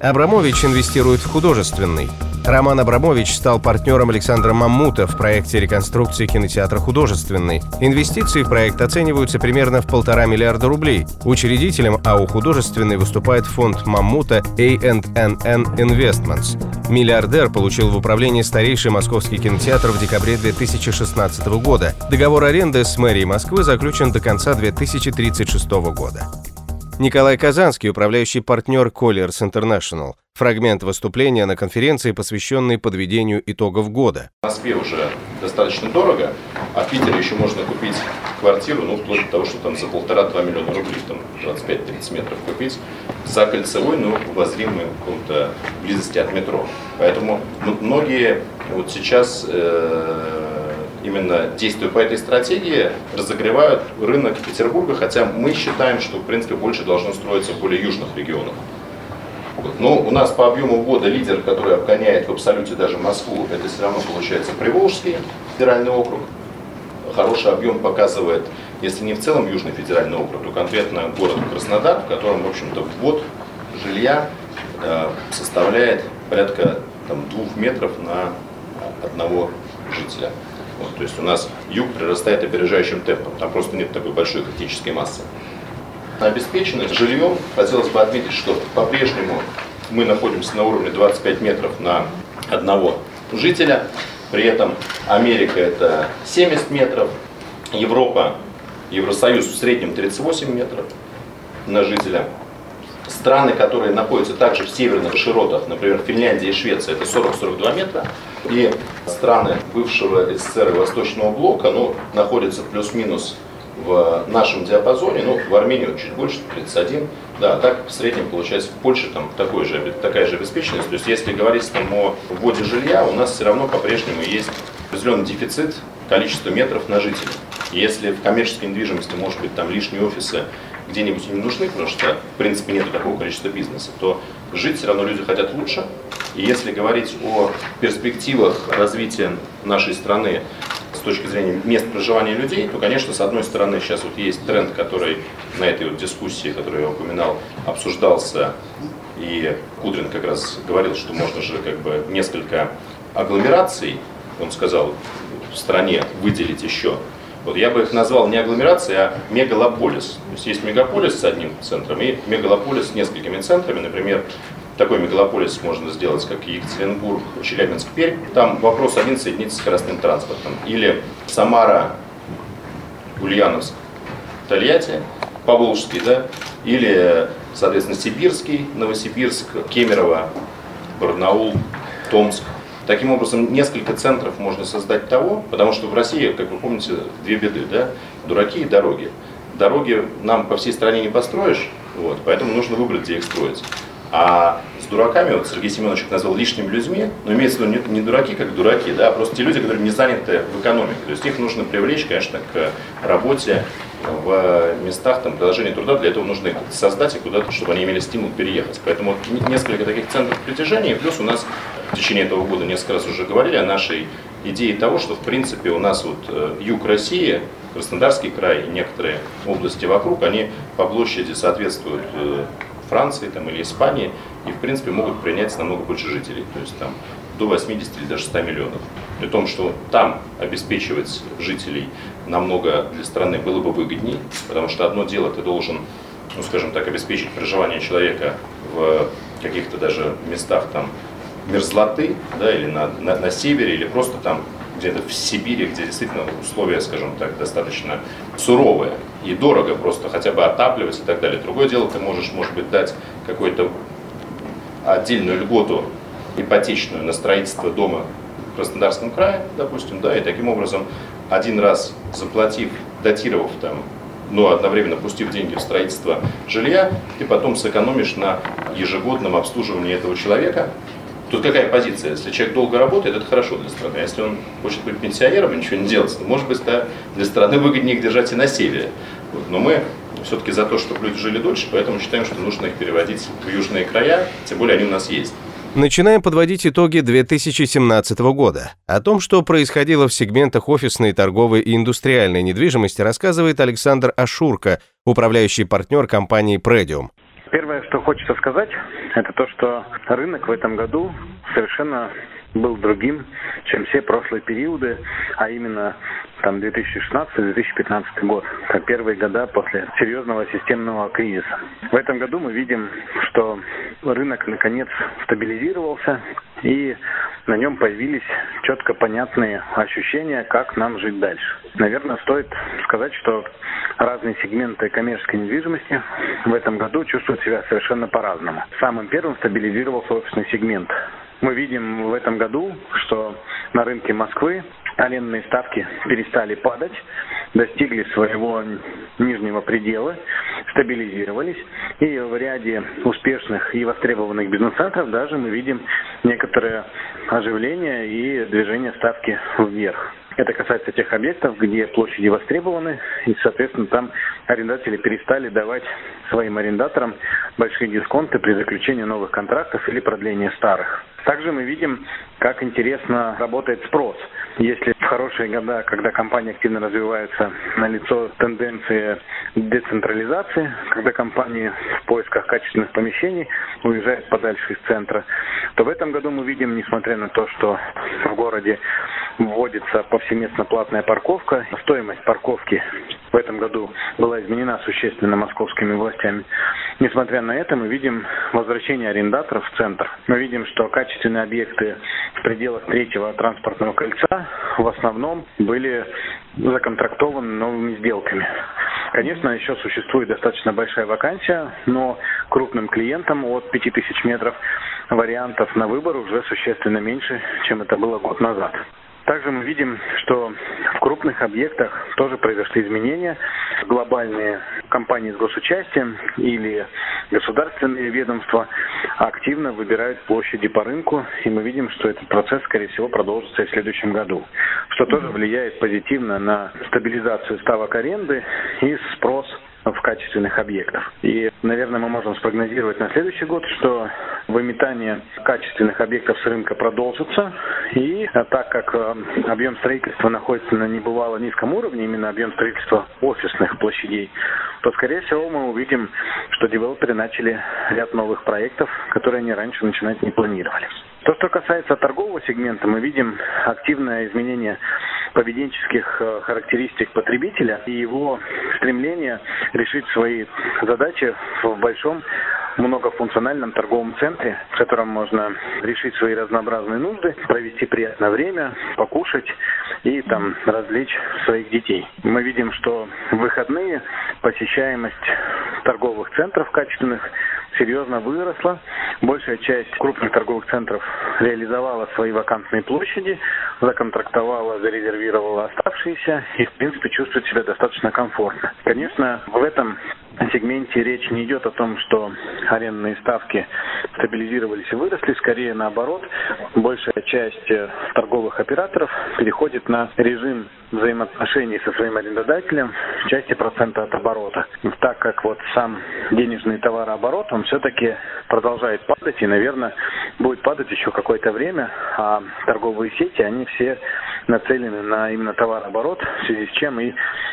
Абрамович инвестирует в художественный. Роман Абрамович стал партнером Александра Маммута в проекте реконструкции кинотеатра «Художественный». Инвестиции в проект оцениваются примерно в полтора миллиарда рублей. Учредителем АУ «Художественный» выступает фонд Маммута A&NN Investments. Миллиардер получил в управление старейший московский кинотеатр в декабре 2016 года. Договор аренды с мэрией Москвы заключен до конца 2036 года. Николай Казанский, управляющий партнер Colliers International. Фрагмент выступления на конференции, посвященной подведению итогов года. В Москве уже достаточно дорого, а в Питере еще можно купить квартиру, ну, вплоть до того, что там за полтора-два миллиона рублей, там 25-30 метров купить, за кольцевой, но в обозримой каком-то близости от метро. Поэтому многие вот сейчас э, именно действуя по этой стратегии, разогревают рынок Петербурга, хотя мы считаем, что в принципе больше должно строиться в более южных регионах. Но у нас по объему ввода лидер, который обгоняет в абсолюте даже Москву, это все равно получается Приволжский федеральный округ. Хороший объем показывает, если не в целом Южный федеральный округ, то конкретно город Краснодар, в котором, в общем-то, ввод жилья э, составляет порядка там, двух метров на одного жителя. Вот, то есть у нас юг прирастает опережающим темпом, там просто нет такой большой критической массы. Обеспеченность жильем, хотелось бы отметить, что по-прежнему мы находимся на уровне 25 метров на одного жителя, при этом Америка это 70 метров, Европа, Евросоюз в среднем 38 метров на жителя. Страны, которые находятся также в северных широтах, например, Финляндия и Швеция, это 40-42 метра. И страны бывшего СССР и Восточного блока ну, находятся плюс-минус в нашем диапазоне, ну, в Армении чуть больше, 31, да, так в среднем получается в Польше там такой же, такая же обеспеченность. То есть если говорить там о вводе жилья, у нас все равно по-прежнему есть определенный дефицит количества метров на жителя. Если в коммерческой недвижимости, может быть, там лишние офисы где-нибудь не нужны, потому что, в принципе, нет такого количества бизнеса, то жить все равно люди хотят лучше. И если говорить о перспективах развития нашей страны с точки зрения мест проживания людей, то, конечно, с одной стороны, сейчас вот есть тренд, который на этой вот дискуссии, которую я упоминал, обсуждался, и Кудрин как раз говорил, что можно же как бы несколько агломераций, он сказал, в стране выделить еще вот я бы их назвал не агломерацией, а мегалополис. То есть есть мегаполис с одним центром и мегалополис с несколькими центрами. Например, такой мегалополис можно сделать, как Екатеринбург, Челябинск, Пермь. Там вопрос один соединиться с скоростным транспортом. Или Самара, Ульяновск, Тольятти, Поволжский, да, или, соответственно, Сибирский, Новосибирск, Кемерово, Барнаул, Томск. Таким образом, несколько центров можно создать того, потому что в России, как вы помните, две беды, да? дураки и дороги. Дороги нам по всей стране не построишь, вот, поэтому нужно выбрать, где их строить. А с дураками, вот Сергей Семенович их назвал лишними людьми, но имеется в виду не, не дураки, как дураки, да, а просто те люди, которые не заняты в экономике. То есть их нужно привлечь, конечно, к работе в местах там, предложения труда, для этого нужно их создать и куда-то, чтобы они имели стимул переехать. Поэтому несколько таких центров притяжения, плюс у нас в течение этого года несколько раз уже говорили о нашей идее того, что в принципе у нас вот э, юг России, Краснодарский край и некоторые области вокруг, они по площади соответствуют э, Франции там, или Испании и в принципе могут принять намного больше жителей, то есть там до 80 или даже 100 миллионов. При том, что там обеспечивать жителей намного для страны было бы выгоднее, потому что одно дело ты должен, ну скажем так, обеспечить проживание человека в каких-то даже местах там мерзлоты, да, или на, на, на севере, или просто там где-то в Сибири, где действительно условия, скажем так, достаточно суровые и дорого просто хотя бы отапливать и так далее. Другое дело, ты можешь, может быть, дать какую-то отдельную льготу ипотечную на строительство дома в Краснодарском крае, допустим, да, и таким образом один раз заплатив, датировав там, но одновременно пустив деньги в строительство жилья, ты потом сэкономишь на ежегодном обслуживании этого человека, Тут какая позиция? Если человек долго работает, это хорошо для страны. А если он хочет быть пенсионером и ничего не делать, то, может быть, да, для страны выгоднее их держать и на севере. Вот. Но мы все-таки за то, чтобы люди жили дольше, поэтому считаем, что нужно их переводить в южные края, тем более они у нас есть. Начинаем подводить итоги 2017 года. О том, что происходило в сегментах офисной, торговой и индустриальной недвижимости, рассказывает Александр Ашурко, управляющий партнер компании «Предиум». Первое, что хочется сказать, это то, что рынок в этом году совершенно был другим, чем все прошлые периоды, а именно там 2016-2015 год, как первые года после серьезного системного кризиса. В этом году мы видим, что рынок наконец стабилизировался и на нем появились четко понятные ощущения, как нам жить дальше. Наверное, стоит сказать, что разные сегменты коммерческой недвижимости в этом году чувствуют себя совершенно по-разному. Самым первым стабилизировался офисный сегмент. Мы видим в этом году, что на рынке Москвы арендные ставки перестали падать, достигли своего нижнего предела, стабилизировались. И в ряде успешных и востребованных бизнес-центров даже мы видим некоторое оживление и движение ставки вверх. Это касается тех объектов, где площади востребованы, и, соответственно, там арендатели перестали давать своим арендаторам большие дисконты при заключении новых контрактов или продлении старых. Также мы видим, как интересно работает спрос. Если в хорошие года, когда компания активно развивается, налицо тенденции децентрализации, когда компании в поисках качественных помещений уезжают подальше из центра, то в этом году мы видим, несмотря на то, что в городе вводится повсеместно платная парковка, стоимость парковки в этом году была изменена существенно московскими властями. Несмотря на это, мы видим возвращение арендаторов в центр. Мы видим, что качественные объекты в пределах третьего транспортного кольца в основном были законтрактованы новыми сделками. Конечно, еще существует достаточно большая вакансия, но крупным клиентам от 5000 метров вариантов на выбор уже существенно меньше, чем это было год назад. Также мы видим, что в крупных объектах тоже произошли изменения. Глобальные компании с госучастием или государственные ведомства активно выбирают площади по рынку, и мы видим, что этот процесс, скорее всего, продолжится и в следующем году, что тоже влияет позитивно на стабилизацию ставок аренды и спрос в качественных объектах. И, наверное, мы можем спрогнозировать на следующий год, что выметание качественных объектов с рынка продолжится. И так как э, объем строительства находится на небывало низком уровне, именно объем строительства офисных площадей, то, скорее всего, мы увидим, что девелоперы начали ряд новых проектов, которые они раньше начинать не планировали. То, что касается торгового сегмента, мы видим активное изменение поведенческих э, характеристик потребителя и его стремление решить свои задачи в большом многофункциональном торговом центре, в котором можно решить свои разнообразные нужды, провести приятное время, покушать и там развлечь своих детей. Мы видим, что в выходные посещаемость торговых центров качественных серьезно выросла. Большая часть крупных торговых центров реализовала свои вакантные площади, законтрактовала, зарезервировала оставшиеся и, в принципе, чувствует себя достаточно комфортно. Конечно, в этом сегменте речь не идет о том, что арендные ставки стабилизировались и выросли, скорее наоборот. Большая часть э, торговых операторов переходит на режим взаимоотношений со своим арендодателем в части процента от оборота. Так как вот сам денежный товарооборот, он все-таки продолжает падать и, наверное, будет падать еще какое-то время, а торговые сети, они все нацелены на именно товарооборот, в связи с чем и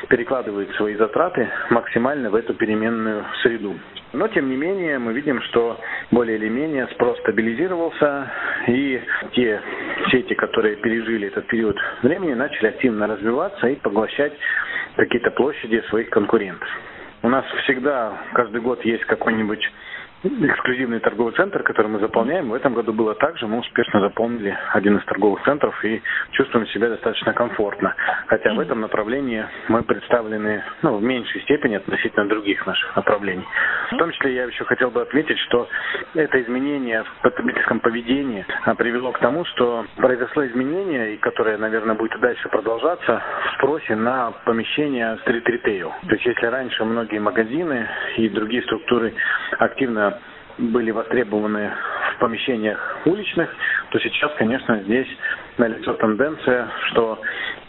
перекладывают свои затраты максимально в эту переменную среду. Но, тем не менее, мы видим, что более или менее спрос стабилизировался, и те сети, которые пережили этот период времени, начали активно развиваться и поглощать какие-то площади своих конкурентов. У нас всегда каждый год есть какой-нибудь эксклюзивный торговый центр, который мы заполняем. В этом году было так же. Мы успешно заполнили один из торговых центров и чувствуем себя достаточно комфортно. Хотя в этом направлении мы представлены ну, в меньшей степени относительно других наших направлений. В том числе я еще хотел бы отметить, что это изменение в потребительском поведении а, привело к тому, что произошло изменение, которое, наверное, будет и дальше продолжаться, в спросе на помещения стрит-ритейл. То есть если раньше многие магазины и другие структуры активно были востребованы в помещениях уличных, то сейчас, конечно, здесь налицо тенденция, что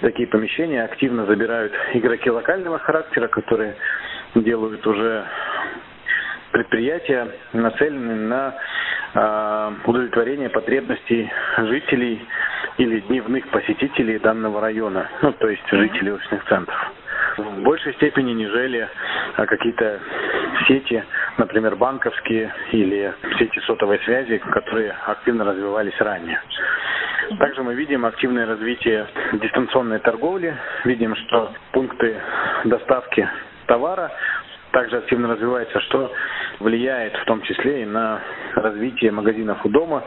такие помещения активно забирают игроки локального характера, которые делают уже предприятия, нацеленные на э, удовлетворение потребностей жителей или дневных посетителей данного района, ну, то есть жителей офисных центров. В большей степени, нежели а, какие-то сети, например, банковские или сети сотовой связи, которые активно развивались ранее. Также мы видим активное развитие дистанционной торговли, видим, что пункты доставки товара также активно развивается, что влияет в том числе и на развитие магазинов у дома,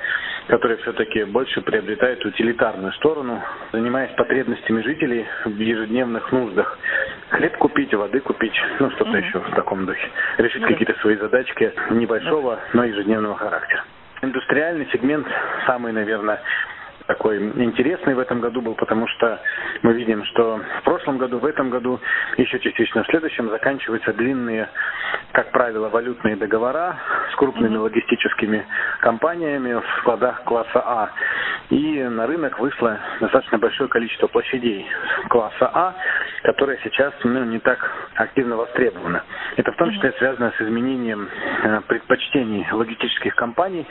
которые все-таки больше приобретают утилитарную сторону, занимаясь потребностями жителей в ежедневных нуждах. Хлеб купить, воды купить, ну что-то mm-hmm. еще в таком духе. Решить mm-hmm. какие-то свои задачки небольшого, но ежедневного характера. Индустриальный сегмент самый, наверное, такой интересный в этом году был, потому что мы видим, что в прошлом году, в этом году, еще частично в следующем заканчиваются длинные, как правило, валютные договора с крупными логистическими компаниями в складах класса А. И на рынок вышло достаточно большое количество площадей класса А, которые сейчас ну, не так активно востребованы. Это в том числе связано с изменением э, предпочтений логистических компаний.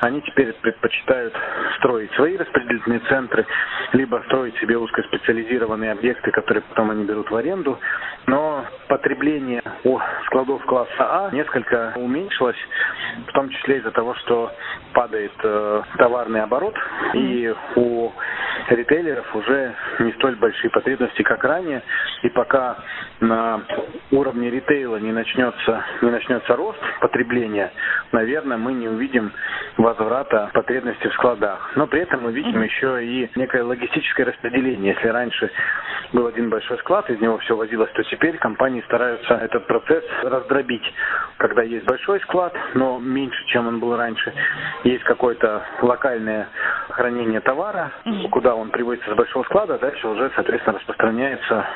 Они теперь предпочитают строить свои распределительные центры, либо строить себе узкоспециализированные объекты, которые потом они берут в аренду. Но потребление у складов класса А несколько уменьшилось, в том числе из-за того, что падает э, товарный оборот, и у ритейлеров уже не столь большие потребности, как ранее. И пока на уровне ритейла не начнется, не начнется рост потребления, наверное, мы не увидим возврата потребностей в складах. Но при этом мы видим еще и некое логистическое распределение. Если раньше был один большой склад, из него все возилось, то теперь компании стараются этот процесс раздробить. Когда есть большой склад, но меньше, чем он был раньше, есть какое-то локальное хранение товара, куда он приводится с большого склада, дальше уже, соответственно, распространяется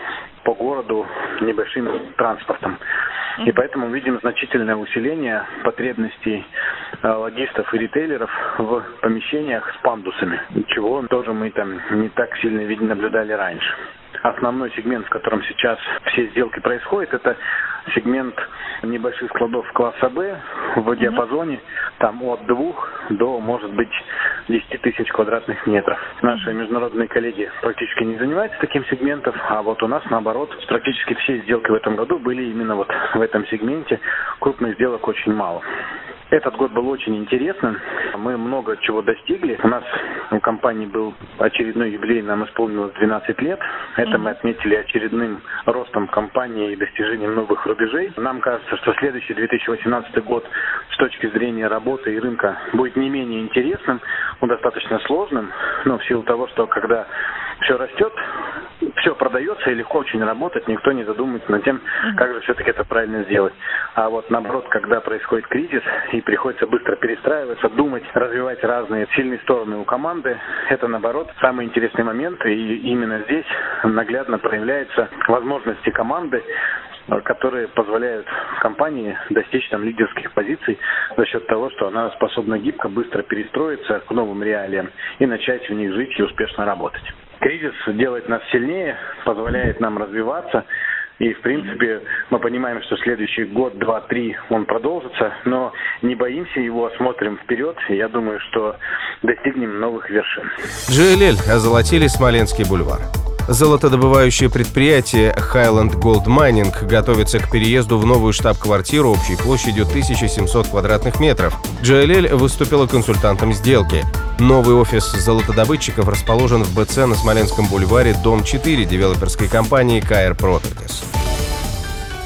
по городу небольшим транспортом. И поэтому видим значительное усиление потребностей логистов и ритейлеров в помещениях с пандусами, чего тоже мы там не так сильно наблюдали раньше основной сегмент, в котором сейчас все сделки происходят, это сегмент небольших складов класса Б в диапазоне там от двух до, может быть, 10 тысяч квадратных метров. Наши международные коллеги практически не занимаются таким сегментом, а вот у нас, наоборот, практически все сделки в этом году были именно вот в этом сегменте. Крупных сделок очень мало. Этот год был очень интересным. Мы много чего достигли. У нас у компании был очередной юбилей, нам исполнилось 12 лет. Это мы отметили очередным ростом компании и достижением новых рубежей. Нам кажется, что следующий 2018 год с точки зрения работы и рынка будет не менее интересным, но достаточно сложным, но в силу того, что когда все растет, все продается и легко очень работать, никто не задумывается над тем, как же все-таки это правильно сделать. А вот наоборот, когда происходит кризис и приходится быстро перестраиваться, думать, развивать разные сильные стороны у команды, это наоборот самый интересный момент, и именно здесь наглядно проявляются возможности команды которые позволяют компании достичь там лидерских позиций за счет того, что она способна гибко, быстро перестроиться к новым реалиям и начать в них жить и успешно работать. Кризис делает нас сильнее, позволяет нам развиваться, и, в принципе, мы понимаем, что следующий год, два, три он продолжится, но не боимся его, смотрим вперед. И я думаю, что достигнем новых вершин. GLL озолотили Смоленский бульвар. Золотодобывающее предприятие Highland Gold Mining готовится к переезду в новую штаб-квартиру общей площадью 1700 квадратных метров. GLL выступила консультантом сделки. Новый офис золотодобытчиков расположен в БЦ на Смоленском бульваре, дом 4 девелоперской компании KR Properties.